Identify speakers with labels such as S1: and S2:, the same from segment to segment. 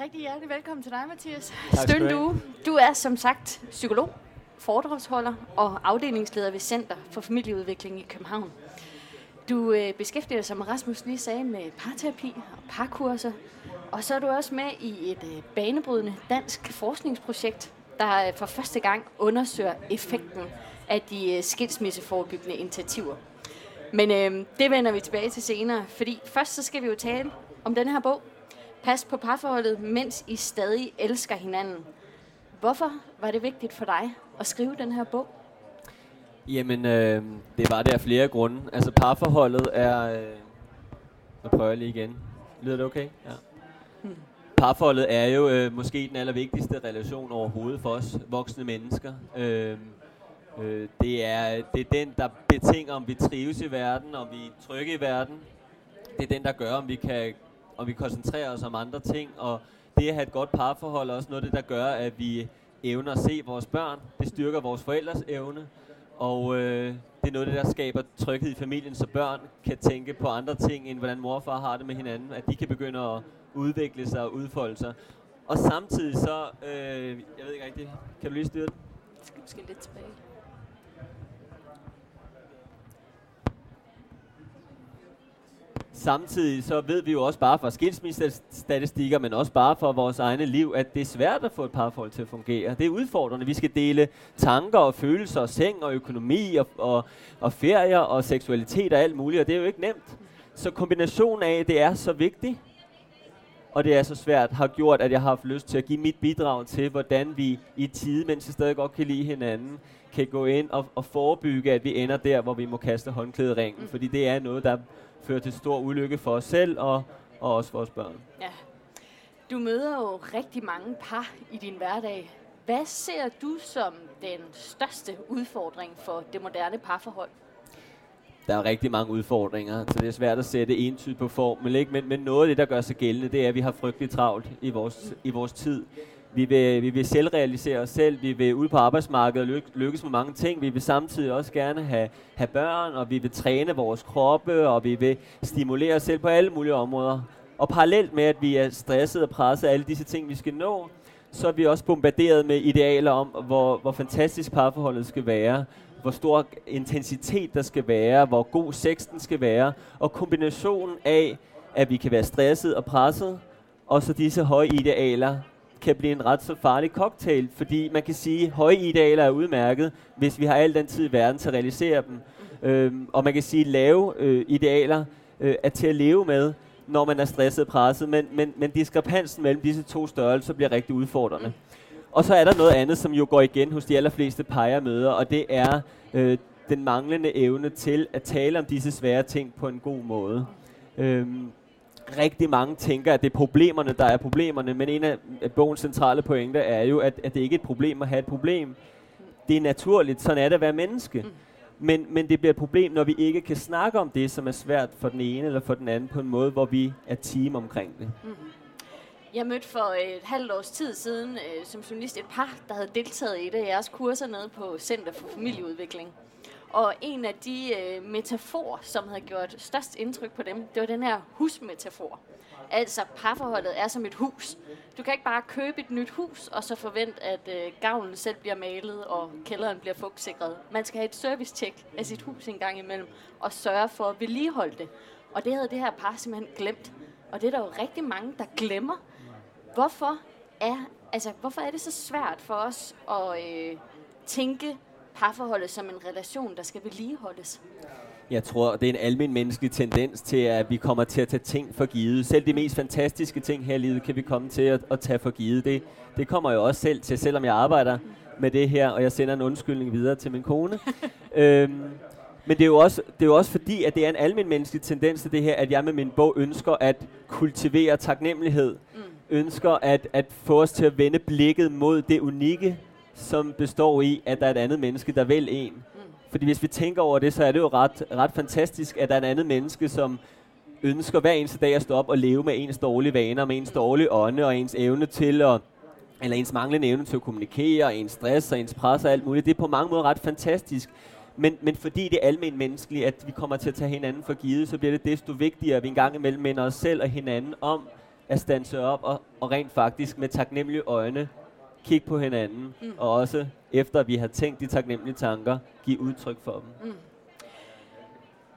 S1: Rigtig hjertelig velkommen til dig, Mathias
S2: skal du.
S1: Du er som sagt psykolog, foredragsholder og afdelingsleder ved Center for Familieudvikling i København. Du øh, beskæftiger dig, som Rasmus lige sagde, med parterapi og parkurser. Og så er du også med i et øh, banebrydende dansk forskningsprojekt, der øh, for første gang undersøger effekten af de øh, skilsmisseforebyggende initiativer. Men øh, det vender vi tilbage til senere, fordi først så skal vi jo tale om den her bog. Pas på parforholdet, mens I stadig elsker hinanden. Hvorfor var det vigtigt for dig at skrive den her bog?
S2: Jamen, øh, det var der flere grunde. Altså, parforholdet er... Øh, nu prøver jeg lige igen. Lyder det okay? Ja. Parforholdet er jo øh, måske den allervigtigste relation overhovedet for os voksne mennesker. Øh, øh, det, er, det er den, der betinger, om vi trives i verden, om vi er trygge i verden. Det er den, der gør, om vi kan og vi koncentrerer os om andre ting. Og det at have et godt parforhold er også noget af det, der gør, at vi evner at se vores børn. Det styrker vores forældres evne. Og øh, det er noget af det, der skaber tryghed i familien, så børn kan tænke på andre ting, end hvordan mor og far har det med hinanden. At de kan begynde at udvikle sig og udfolde sig. Og samtidig så, øh, jeg ved ikke rigtigt, kan du lige styre det?
S1: Skal måske lidt tilbage.
S2: Samtidig så ved vi jo også bare fra skilsmissestatistikker, men også bare fra vores egne liv, at det er svært at få et parforhold til at fungere. Det er udfordrende. Vi skal dele tanker og følelser og seng og økonomi og, og, og ferier og seksualitet og alt muligt, og det er jo ikke nemt. Så kombinationen af, det er så vigtigt, og det er så svært, har gjort, at jeg har haft lyst til at give mit bidrag til, hvordan vi i tide, mens vi stadig godt kan lide hinanden, kan gå ind og, og forebygge, at vi ender der, hvor vi må kaste håndklæderingen. Mm. Fordi det er noget, der fører til stor ulykke for os selv og, og også for vores børn.
S1: Ja. Du møder jo rigtig mange par i din hverdag. Hvad ser du som den største udfordring for det moderne parforhold?
S2: Der er rigtig mange udfordringer, så det er svært at sætte entydigt på formel. Ikke? Men, men noget af det, der gør sig gældende, det er, at vi har frygteligt travlt i vores, i vores tid. Vi vil, vi vil selvrealisere os selv, vi vil ud på arbejdsmarkedet og lykkes med mange ting. Vi vil samtidig også gerne have, have børn, og vi vil træne vores kroppe, og vi vil stimulere os selv på alle mulige områder. Og parallelt med, at vi er stresset og presset af alle disse ting, vi skal nå, så er vi også bombarderet med idealer om, hvor, hvor fantastisk parforholdet skal være, hvor stor intensitet der skal være, hvor god sexen skal være, og kombinationen af, at vi kan være stresset og presset, og så disse høje idealer kan blive en ret så farlig cocktail, fordi man kan sige, at høje idealer er udmærket, hvis vi har al den tid i verden til at realisere dem. Øhm, og man kan sige, at lave øh, idealer øh, er til at leve med, når man er stresset og presset, men, men, men diskrepansen mellem disse to størrelser bliver rigtig udfordrende. Og så er der noget andet, som jo går igen hos de allerfleste pejermøder, og det er øh, den manglende evne til at tale om disse svære ting på en god måde. Øhm, rigtig mange tænker, at det er problemerne, der er problemerne, men en af bogens centrale pointer er jo, at, at det ikke er et problem at have et problem. Det er naturligt, sådan er det at være menneske. Men, men det bliver et problem, når vi ikke kan snakke om det, som er svært for den ene eller for den anden, på en måde, hvor vi er team omkring det. Mm.
S1: Jeg mødte for et halvt års tid siden øh, som journalist et par, der havde deltaget i et af jeres kurser nede på Center for Familieudvikling. Og en af de øh, metaforer, som havde gjort størst indtryk på dem, det var den her husmetafor. Altså, parforholdet er som et hus. Du kan ikke bare købe et nyt hus, og så forvente, at øh, gavlen selv bliver malet, og kælderen bliver fugtsikret. Man skal have et servicetjek af sit hus en gang imellem, og sørge for at vedligeholde det. Og det havde det her par simpelthen glemt. Og det er der jo rigtig mange, der glemmer. Hvorfor er, altså, hvorfor er det så svært for os at øh, tænke parforholdet som en relation, der skal vedligeholdes?
S2: Jeg tror, det er en almindelig menneskelig tendens til, at vi kommer til at tage ting for givet. Selv de mest fantastiske ting her i livet kan vi komme til at, at tage for givet. Det, det kommer jeg også selv til, selvom jeg arbejder med det her, og jeg sender en undskyldning videre til min kone. øhm, men det er, jo også, det er jo også fordi, at det er en almindelig menneskelig tendens til det her, at jeg med min bog ønsker at kultivere taknemmelighed. Mm. Ønsker at, at få os til at vende blikket mod det unikke, som består i, at der er et andet menneske, der vil en. Mm. Fordi hvis vi tænker over det, så er det jo ret, ret fantastisk, at der er et andet menneske, som ønsker hver eneste dag at stå op og leve med ens dårlige vaner, med ens dårlige ånde og ens evne til at eller ens manglende evne til at kommunikere, ens stress og ens pres og alt muligt. Det er på mange måder ret fantastisk. Men, men fordi det er almen menneskeligt, at vi kommer til at tage hinanden for givet, så bliver det desto vigtigere, at vi engang imellem minder os selv og hinanden om, at stanse op og, og rent faktisk med taknemmelige øjne kigge på hinanden, mm. og også efter vi har tænkt de taknemmelige tanker, give udtryk for dem. Mm.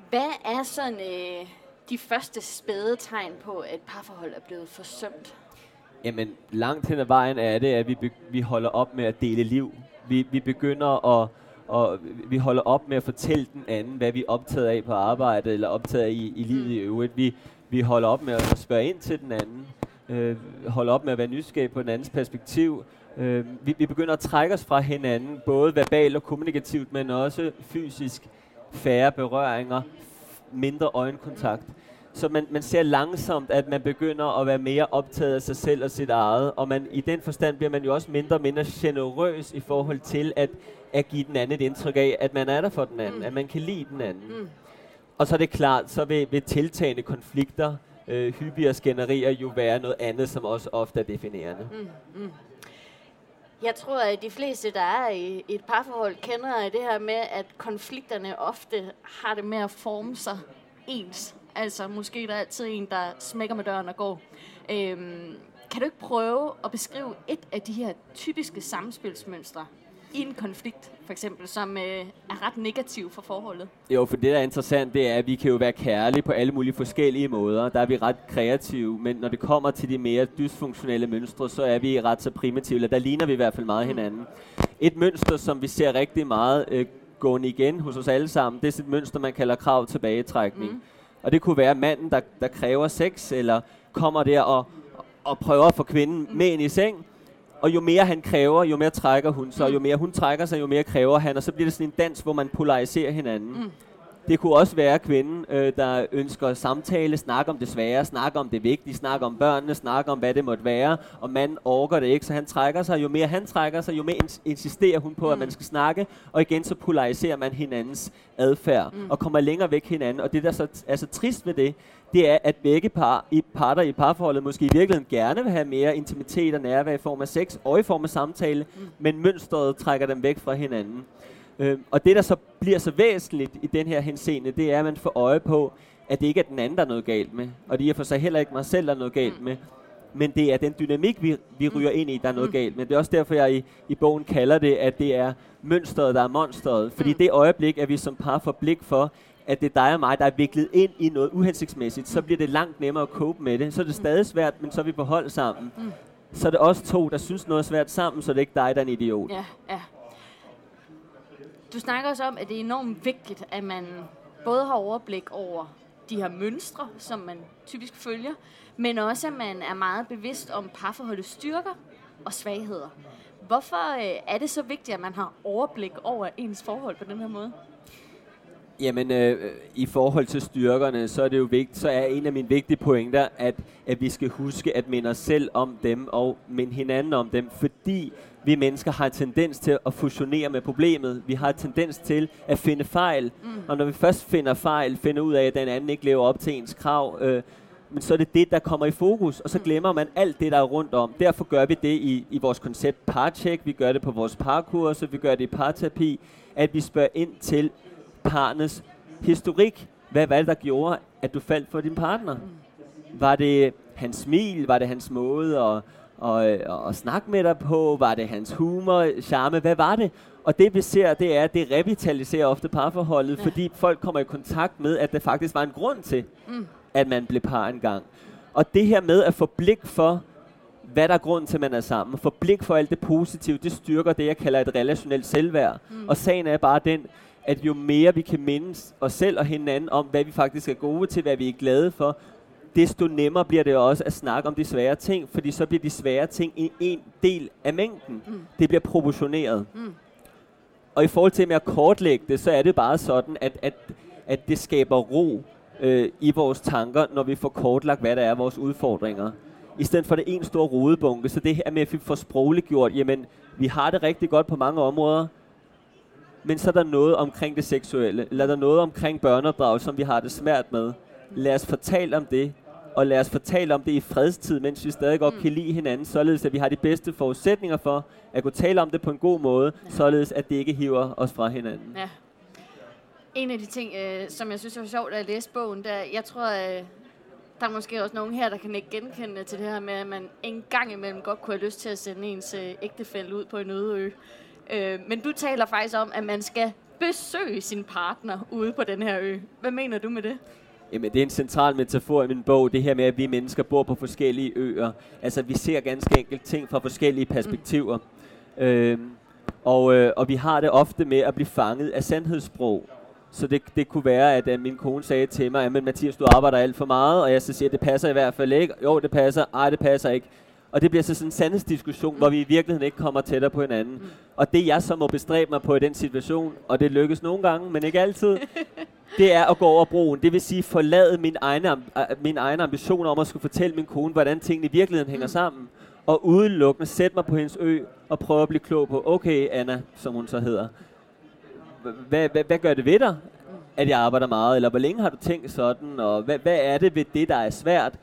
S1: Hvad er sådan øh, de første spæde tegn på, at et parforhold er blevet forsømt?
S2: Jamen, langt hen ad vejen er det, at vi, vi holder op med at dele liv. Vi, vi begynder at og vi holder op med at fortælle den anden, hvad vi er optaget af på arbejdet, eller optaget af i, i livet i øvrigt. Vi, vi holder op med at spørge ind til den anden, øh, holder op med at være nysgerrig på den andens perspektiv. Øh, vi, vi begynder at trække os fra hinanden, både verbalt og kommunikativt, men også fysisk. Færre berøringer, mindre øjenkontakt. Så man, man ser langsomt, at man begynder at være mere optaget af sig selv og sit eget, og man, i den forstand bliver man jo også mindre og mindre generøs i forhold til at, at give den anden et indtryk af, at man er der for den anden, mm. at man kan lide den anden. Mm. Og så er det klart, så vil, vil tiltagende konflikter, øh, hyppigere skænderier jo være noget andet, som også ofte er definerende. Mm. Mm.
S1: Jeg tror, at de fleste, der er i et parforhold, kender det her med, at konflikterne ofte har det med at forme sig ens. Altså, måske der er altid en, der smækker med døren og går. Øhm, kan du ikke prøve at beskrive et af de her typiske samspilsmønstre i en konflikt, for eksempel, som øh, er ret negativ for forholdet?
S2: Jo, for det, der er interessant, det er, at vi kan jo være kærlige på alle mulige forskellige måder. Der er vi ret kreative, men når det kommer til de mere dysfunktionelle mønstre, så er vi ret så primitive, eller der ligner vi i hvert fald meget mm. hinanden. Et mønster, som vi ser rigtig meget øh, gående igen hos os alle sammen, det er et mønster, man kalder krav tilbagetrækning. Mm. Og det kunne være manden, der, der kræver sex, eller kommer der og, og prøver at få kvinden med ind i seng. Og jo mere han kræver, jo mere trækker hun sig. Og jo mere hun trækker sig, jo mere kræver han. Og så bliver det sådan en dans, hvor man polariserer hinanden. Mm. Det kunne også være kvinden, øh, der ønsker samtale, snakke om det svære, snakke om det vigtige, snakke om børnene, snakke om, hvad det måtte være, og manden orker det ikke, så han trækker sig. Jo mere han trækker sig, jo mere ins- insisterer hun på, mm. at man skal snakke, og igen så polariserer man hinandens adfærd, mm. og kommer længere væk hinanden. Og det, der så er så trist ved det, det er, at begge par, i parter i parforholdet måske i virkeligheden gerne vil have mere intimitet og nærvær i form af sex og i form af samtale, mm. men mønstret trækker dem væk fra hinanden. Øh, og det, der så bliver så væsentligt i den her henseende, det er, at man får øje på, at det ikke er den anden, der er noget galt med. Og det er for sig heller ikke mig selv, der er noget galt mm. med. Men det er den dynamik, vi, vi mm. ryger ind i, der er noget mm. galt med. Det er også derfor, jeg i, i bogen kalder det, at det er mønstret, der er monstret. Fordi mm. det øjeblik, at vi som par får blik for, at det er dig og mig, der er viklet ind i noget uhensigtsmæssigt, så bliver det langt nemmere at cope med det. Så er det stadig svært, men så er vi på hold sammen. Så er det også to, der synes noget er svært sammen, så det er ikke dig, der er en idiot.
S1: Ja, ja. Du snakker også om, at det er enormt vigtigt, at man både har overblik over de her mønstre, som man typisk følger, men også at man er meget bevidst om parforholdets styrker og svagheder. Hvorfor øh, er det så vigtigt, at man har overblik over ens forhold på den her måde?
S2: Jamen, øh, i forhold til styrkerne, så er det jo vigtigt, så er en af mine vigtige pointer, at, at vi skal huske at minde os selv om dem, og minde hinanden om dem, fordi vi mennesker har en tendens til at fusionere med problemet. Vi har en tendens til at finde fejl, mm. og når vi først finder fejl, finder ud af, at den anden ikke lever op til ens krav, øh, men så er det det, der kommer i fokus, og så mm. glemmer man alt det, der er rundt om. Derfor gør vi det i, i vores koncept parcheck, vi gør det på vores parkurser, vi gør det i parterapi, at vi spørger ind til parnes historik. Hvad var det, der gjorde, at du faldt for din partner? Var det hans smil? Var det hans måde at, at, at, at snakke med dig på? Var det hans humor, charme? Hvad var det? Og det vi ser, det er, at det revitaliserer ofte parforholdet, ja. fordi folk kommer i kontakt med, at der faktisk var en grund til, mm. at man blev par engang. Og det her med at få blik for, hvad der er grunden til, at man er sammen, få blik for alt det positive, det styrker det, jeg kalder et relationelt selvværd. Mm. Og sagen er bare den, at jo mere vi kan mindes os selv og hinanden om, hvad vi faktisk er gode til, hvad vi er glade for, desto nemmere bliver det også at snakke om de svære ting, fordi så bliver de svære ting en, en del af mængden. Mm. Det bliver proportioneret. Mm. Og i forhold til med at kortlægge det, så er det bare sådan, at, at, at det skaber ro øh, i vores tanker, når vi får kortlagt, hvad der er vores udfordringer. I stedet for det en stor rodebunke, så det her med, at vi får sprogligt gjort, jamen, vi har det rigtig godt på mange områder, men så er der noget omkring det seksuelle, eller der er noget omkring børneopdrag, som vi har det svært med. Lad os fortælle om det, og lad os fortælle om det i fredstid, mens vi stadig godt mm. kan lide hinanden, således at vi har de bedste forudsætninger for at kunne tale om det på en god måde, ja. således at det ikke hiver os fra hinanden. Ja.
S1: En af de ting, øh, som jeg synes er sjovt at læse bogen, der, jeg tror, øh, der er måske også nogen her, der kan ikke genkende til det her med, at man en gang imellem godt kunne have lyst til at sende ens øh, ægtefælde ud på en øde ø. Øh, men du taler faktisk om, at man skal besøge sin partner ude på den her ø. Hvad mener du med det?
S2: Jamen, det er en central metafor i min bog, det her med, at vi mennesker bor på forskellige øer. Altså, vi ser ganske enkelt ting fra forskellige perspektiver. Mm. Øhm, og, øh, og vi har det ofte med at blive fanget af sandhedssprog. Så det, det kunne være, at, at min kone sagde til mig, at Mathias, du arbejder alt for meget, og jeg så siger, at det passer i hvert fald ikke. Jo, det passer. Ej, det passer ikke. Og det bliver så sådan en sandhedsdiskussion, mm. hvor vi i virkeligheden ikke kommer tættere på hinanden. Mm. Og det jeg så må bestræbe mig på i den situation, og det lykkes nogle gange, men ikke altid, det er at gå over broen. Det vil sige forlade min egen, min egen ambition om at skulle fortælle min kone, hvordan tingene i virkeligheden hænger mm. sammen. Og udelukkende sætte mig på hendes ø og prøve at blive klog på, okay Anna, som hun så hedder, hvad, hvad, hvad gør det ved dig, at jeg arbejder meget? Eller hvor længe har du tænkt sådan? Og hvad, hvad er det ved det, der er svært?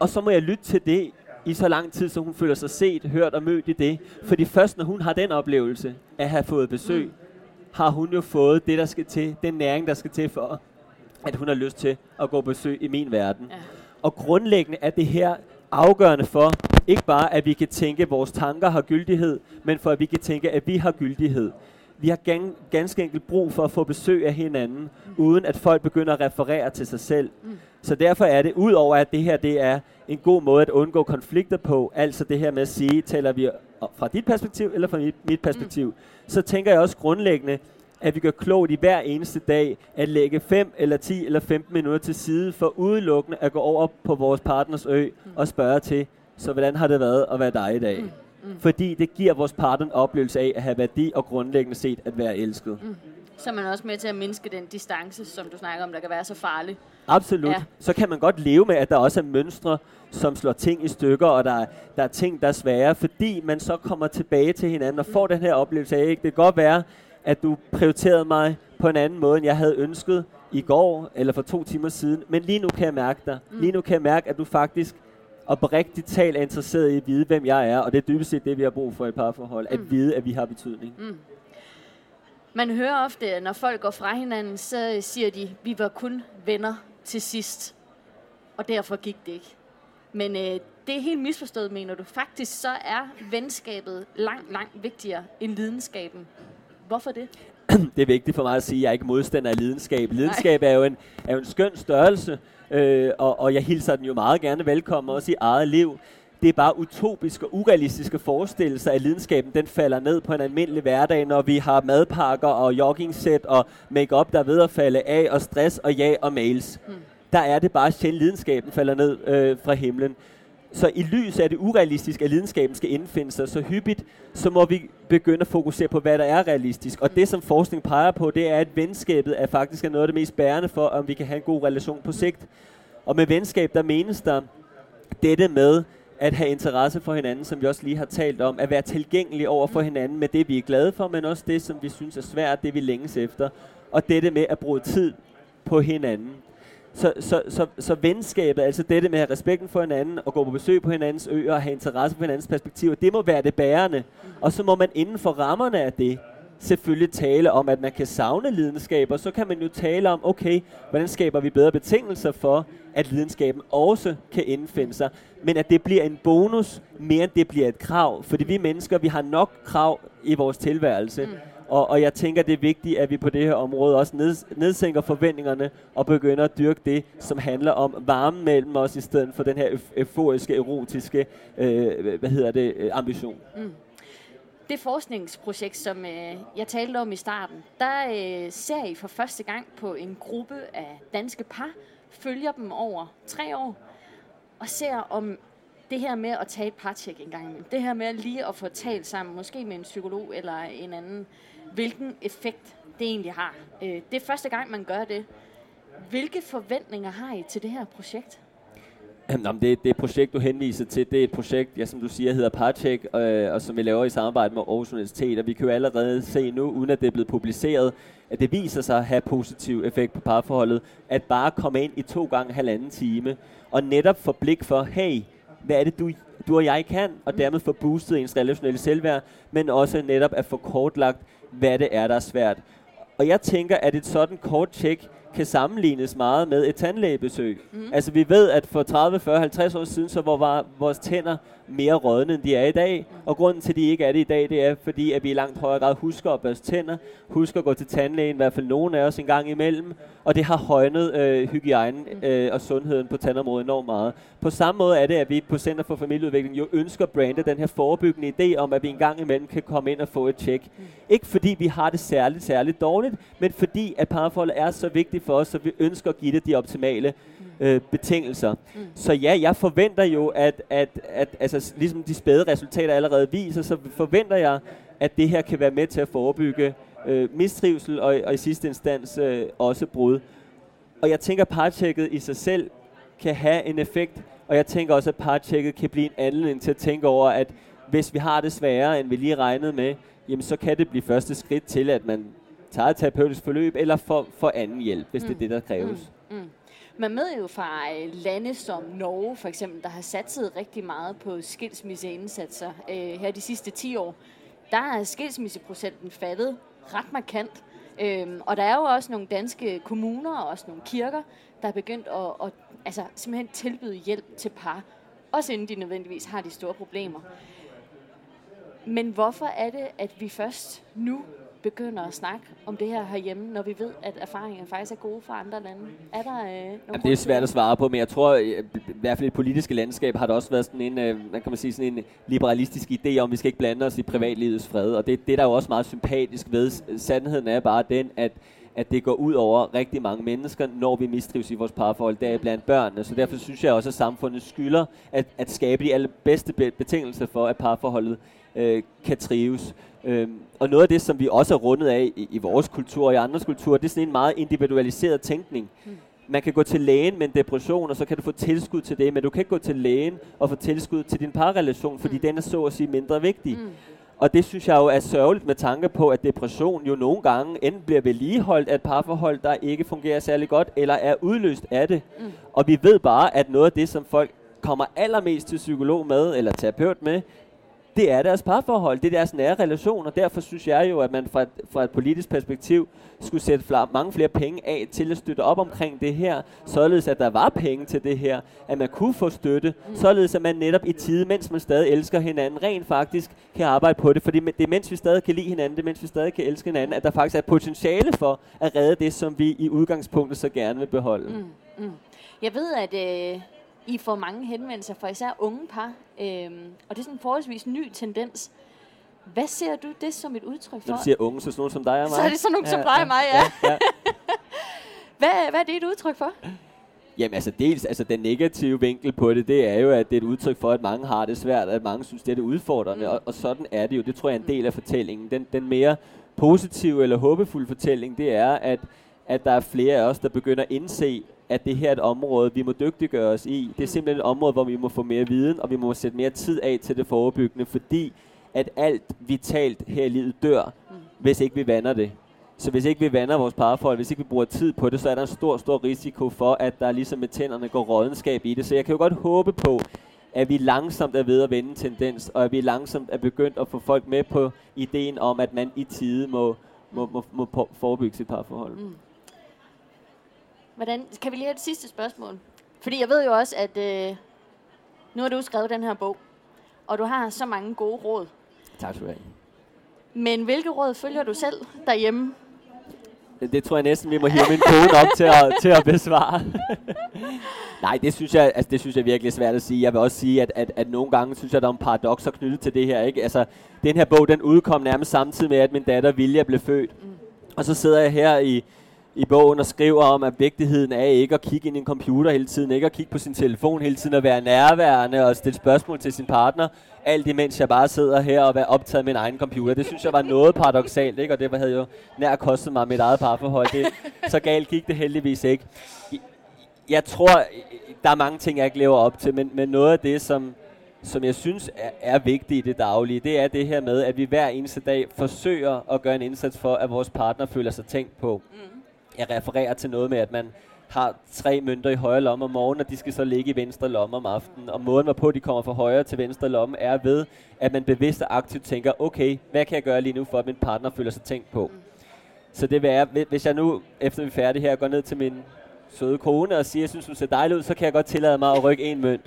S2: Og så må jeg lytte til det i så lang tid, så hun føler sig set, hørt og mødt i det. Fordi først når hun har den oplevelse at have fået besøg, har hun jo fået det, der skal til, den næring, der skal til for, at hun har lyst til at gå besøg i min verden. Ja. Og grundlæggende er det her afgørende for, ikke bare at vi kan tænke, at vores tanker har gyldighed, men for at vi kan tænke, at vi har gyldighed. Vi har gan, ganske enkelt brug for at få besøg af hinanden, mm. uden at folk begynder at referere til sig selv. Mm. Så derfor er det, udover at det her det er en god måde at undgå konflikter på, altså det her med at sige, taler vi fra dit perspektiv eller fra mit, mit perspektiv, mm. så tænker jeg også grundlæggende, at vi gør klogt i hver eneste dag at lægge 5 eller 10 eller 15 minutter til side for udelukkende at gå over på vores partners ø mm. og spørge til, så hvordan har det været at være dig i dag? Mm. Mm. Fordi det giver vores partner en oplevelse af at have værdi og grundlæggende set at være elsket. Mm.
S1: Så er man også med til at mindske den distance, som du snakker om, der kan være så farlig.
S2: Absolut. Ja. Så kan man godt leve med, at der også er mønstre, som slår ting i stykker, og der er, der er ting, der er svære, fordi man så kommer tilbage til hinanden og får mm. den her oplevelse af, ikke? det kan godt være, at du prioriterede mig på en anden måde, end jeg havde ønsket i går eller for to timer siden, men lige nu kan jeg mærke dig. Mm. Lige nu kan jeg mærke, at du faktisk oprigtigt talt er interesseret i at vide, hvem jeg er, og det er dybest set det, vi har brug for i et parforhold, mm. at vide, at vi har betydning. Mm.
S1: Man hører ofte, at når folk går fra hinanden, så siger de, vi var kun venner til sidst, og derfor gik det ikke. Men øh, det er helt misforstået, mener du. Faktisk så er venskabet langt, langt vigtigere end lidenskaben. Hvorfor det?
S2: det er vigtigt for mig at sige, at jeg er ikke modstander af lidenskab. Lidenskab er jo, en, er jo en skøn størrelse, øh, og, og jeg hilser den jo meget gerne velkommen, også i eget liv. Det er bare utopisk og urealistisk at forestille sig, at lidenskaben den falder ned på en almindelig hverdag, når vi har madpakker og joggingsæt og makeup der er ved at falde af, og stress og ja og mails. Hmm. Der er det bare sjældent, lidenskaben falder ned øh, fra himlen. Så i lys af det urealistiske, at lidenskaben skal indfinde sig så hyppigt, så må vi begynde at fokusere på, hvad der er realistisk. Og det, som forskning peger på, det er, at venskabet er faktisk er noget af det mest bærende for, om vi kan have en god relation på sigt. Og med venskab, der menes der dette med at have interesse for hinanden, som vi også lige har talt om, at være tilgængelig over for hinanden med det, vi er glade for, men også det, som vi synes er svært, det vi længes efter. Og dette med at bruge tid på hinanden. Så, så, så, så venskabet, altså dette med at have respekten for hinanden, og gå på besøg på hinandens øer, og have interesse for hinandens perspektiver, det må være det bærende. Og så må man inden for rammerne af det, selvfølgelig tale om, at man kan savne lidenskaber, så kan man jo tale om, okay, hvordan skaber vi bedre betingelser for, at lidenskaben også kan indfinde sig, men at det bliver en bonus, mere end det bliver et krav. Fordi vi mennesker, vi har nok krav i vores tilværelse, mm. Og, og jeg tænker, det er vigtigt, at vi på det her område også ned, nedsænker forventningerne og begynder at dyrke det, som handler om varme mellem os, i stedet for den her euforiske, erotiske øh, hvad hedder det, øh, ambition. Mm.
S1: Det forskningsprojekt, som øh, jeg talte om i starten, der øh, ser I for første gang på en gruppe af danske par, følger dem over tre år, og ser om det her med at tage et partjek en gang imellem, det her med lige at få talt sammen, måske med en psykolog eller en anden, hvilken effekt det egentlig har. Øh, det er første gang, man gør det. Hvilke forventninger har I til det her projekt?
S2: Jamen, det, det projekt, du henviser til, det er et projekt, ja, som du siger, hedder Parcheck, øh, og som vi laver i samarbejde med Aarhus Universitet, og vi kan jo allerede se nu, uden at det er blevet publiceret, at det viser sig at have positiv effekt på parforholdet, at bare komme ind i to gange halvanden time, og netop få blik for, hey, hvad er det, du, du og jeg kan, og dermed få boostet ens relationelle selvværd, men også netop at få kortlagt, hvad det er, der er svært. Og jeg tænker, at et sådan kort check kan sammenlignes meget med et tandlægebesøg. Mm. Altså vi ved, at for 30, 40, 50 år siden, så var vores tænder mere rådne, end de er i dag. Og grunden til, at de ikke er det i dag, det er, fordi at vi i langt højere grad husker at børste tænder, husker at gå til tandlægen, i hvert fald nogen af os en gang imellem, og det har højnet øh, hygiejnen øh, og sundheden på tandområdet enormt meget. På samme måde er det, at vi på Center for Familieudvikling jo ønsker at brande den her forebyggende idé om, at vi en gang imellem kan komme ind og få et tjek. Mm. Ikke fordi vi har det særligt, særligt dårligt, men fordi at parforholdet er så vigtigt for os, så vi ønsker at give det de optimale øh, betingelser. Mm. Så ja, jeg forventer jo, at, at, at altså, ligesom de spæde resultater allerede viser, så forventer jeg, at det her kan være med til at forebygge øh, mistrivsel og, og i sidste instans øh, også brud. Og jeg tænker, at partjekket i sig selv kan have en effekt, og jeg tænker også, at partjekket kan blive en anledning til at tænke over, at hvis vi har det sværere, end vi lige regnede med, jamen så kan det blive første skridt til, at man tager et terapeutisk forløb, eller får, får anden hjælp, hvis mm. det er mm. det, der kræves. Mm. Mm.
S1: Man med jo fra øh, lande som Norge, for eksempel, der har satset rigtig meget på skilsmisseindsatser øh, her de sidste 10 år. Der er skilsmisseprocenten faldet ret markant. Øhm, og der er jo også nogle danske kommuner og også nogle kirker, der er begyndt at, at altså, simpelthen tilbyde hjælp til par, også inden de nødvendigvis har de store problemer. Men hvorfor er det, at vi først nu begynder at snakke om det her herhjemme, når vi ved, at erfaringerne faktisk er gode fra andre lande? Er der øh, nogle
S2: Jamen, det er svært at svare på, men jeg tror, i hvert fald i det politiske landskab har der også været sådan en, øh, hvad kan man sige, sådan en liberalistisk idé om, at vi skal ikke blande os i privatlivets fred. Og det, det er der jo også meget sympatisk ved. Sandheden er bare den, at at det går ud over rigtig mange mennesker, når vi mistrives i vores parforhold, der er blandt børnene. Så derfor synes jeg også, at samfundet skylder at, at skabe de allerbedste betingelser for, at parforholdet øh, kan trives. Øhm, og noget af det, som vi også er rundet af i, i vores kultur og i andres kultur, det er sådan en meget individualiseret tænkning. Mm. Man kan gå til lægen med en depression, og så kan du få tilskud til det, men du kan ikke gå til lægen og få tilskud til din parrelation, fordi mm. den er så at sige mindre vigtig. Mm. Og det synes jeg jo er sørgeligt med tanke på, at depression jo nogle gange enten bliver vedligeholdt af et parforhold, der ikke fungerer særlig godt, eller er udløst af det. Mm. Og vi ved bare, at noget af det, som folk kommer allermest til psykolog med, eller terapeut med, det er deres parforhold, det er deres nære relation, og derfor synes jeg jo, at man fra et, fra et politisk perspektiv skulle sætte flere, mange flere penge af til at støtte op omkring det her, således at der var penge til det her, at man kunne få støtte, mm. således at man netop i tide, mens man stadig elsker hinanden, rent faktisk kan arbejde på det, fordi det er mens vi stadig kan lide hinanden, det er mens vi stadig kan elske hinanden, at der faktisk er potentiale for at redde det, som vi i udgangspunktet så gerne vil beholde. Mm. Mm.
S1: Jeg ved, at øh, i får mange henvendelser fra især unge par, øhm, og det er sådan en forholdsvis ny tendens. Hvad ser du det som et udtryk for?
S2: Når du siger unge, så sådan nogen som dig og mig.
S1: Så er det sådan nogen ja, som dig og mig, ja. ja, ja. hvad, hvad er det et udtryk for?
S2: Jamen altså dels, altså den negative vinkel på det, det er jo, at det er et udtryk for, at mange har det svært, at mange synes, det er det udfordrende, mm. og, og sådan er det jo. Det tror jeg er en del af fortællingen. Den, den mere positive eller håbefulde fortælling, det er, at, at der er flere af os, der begynder at indse, at det her er et område, vi må dygtiggøre os i. Det er simpelthen et område, hvor vi må få mere viden, og vi må sætte mere tid af til det forebyggende, fordi at alt vitalt her i livet dør, mm. hvis ikke vi vander det. Så hvis ikke vi vander vores parforhold, hvis ikke vi bruger tid på det, så er der en stor, stor risiko for, at der ligesom med tænderne går rådenskab i det. Så jeg kan jo godt håbe på, at vi langsomt er ved at vende tendens, og at vi langsomt er begyndt at få folk med på ideen om, at man i tide må, må, må, må forebygge sit parforhold. Mm.
S1: Hvordan, kan vi lige have det sidste spørgsmål? Fordi jeg ved jo også, at øh, nu har du skrevet den her bog, og du har så mange gode råd.
S2: Tak skal du have.
S1: Men hvilke råd følger du selv derhjemme?
S2: Det, det tror jeg næsten, vi må hive min kone op til at, til at besvare. Nej, det synes, jeg, altså, det synes jeg virkelig er svært at sige. Jeg vil også sige, at, at, at nogle gange synes jeg, der er en paradoxer knyttet til det her. Ikke? Altså, den her bog, den udkom nærmest samtidig med, at min datter Vilja blev født. Mm. Og så sidder jeg her i, i bogen og skriver om, at vigtigheden er ikke at kigge ind i en computer hele tiden, ikke at kigge på sin telefon hele tiden, at være nærværende og stille spørgsmål til sin partner, alt imens jeg bare sidder her og er optaget med min egen computer. Det synes jeg var noget paradoxalt, ikke? og det havde jo nær kostet mig mit eget parforhold. Det, så galt gik det heldigvis ikke. Jeg tror, der er mange ting, jeg ikke lever op til, men, men noget af det, som, som jeg synes er, er vigtigt i det daglige, det er det her med, at vi hver eneste dag forsøger at gøre en indsats for, at vores partner føler sig tænkt på. Mm jeg refererer til noget med, at man har tre mønter i højre lomme om morgenen, og de skal så ligge i venstre lomme om aftenen. Og måden, hvorpå de kommer fra højre til venstre lomme, er ved, at man bevidst og aktivt tænker, okay, hvad kan jeg gøre lige nu, for at min partner føler sig tænkt på? Så det vil være, hvis jeg nu, efter vi er færdige her, går ned til min søde kone og siger, jeg synes, hun ser dejlig ud, så kan jeg godt tillade mig at rykke en mønt.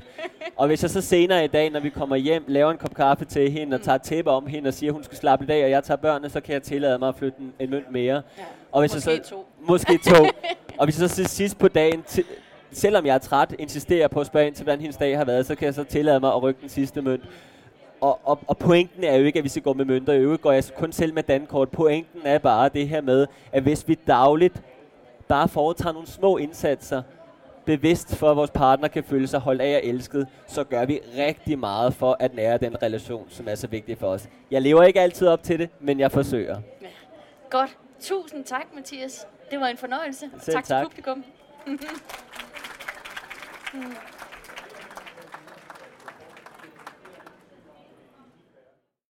S2: Og hvis jeg så senere i dag, når vi kommer hjem, laver en kop kaffe til hende og tager tæppe om hende og siger, hun skal slappe lidt af, og jeg tager børnene, så kan jeg tillade mig at flytte en, en mønt mere.
S1: Ja.
S2: Og hvis
S1: Måske
S2: jeg så,
S1: to.
S2: Måske to. og hvis jeg så sidst på dagen, selvom jeg er træt, insisterer på at spørge ind til, hvordan hendes dag har været, så kan jeg så tillade mig at rykke den sidste mønt. Og, og, og pointen er jo ikke, at vi skal gå med mønter. I øvrigt går jeg kun selv med dankort. Pointen er bare det her med, at hvis vi dagligt bare foretager nogle små indsatser, bevidst for, at vores partner kan føle sig holdt af og elsket, så gør vi rigtig meget for at nære den relation, som er så vigtig for os. Jeg lever ikke altid op til det, men jeg forsøger.
S1: Godt. Tusind tak, Mathias. Det var en fornøjelse.
S2: Selv
S1: tak,
S2: tak.
S1: til publikum.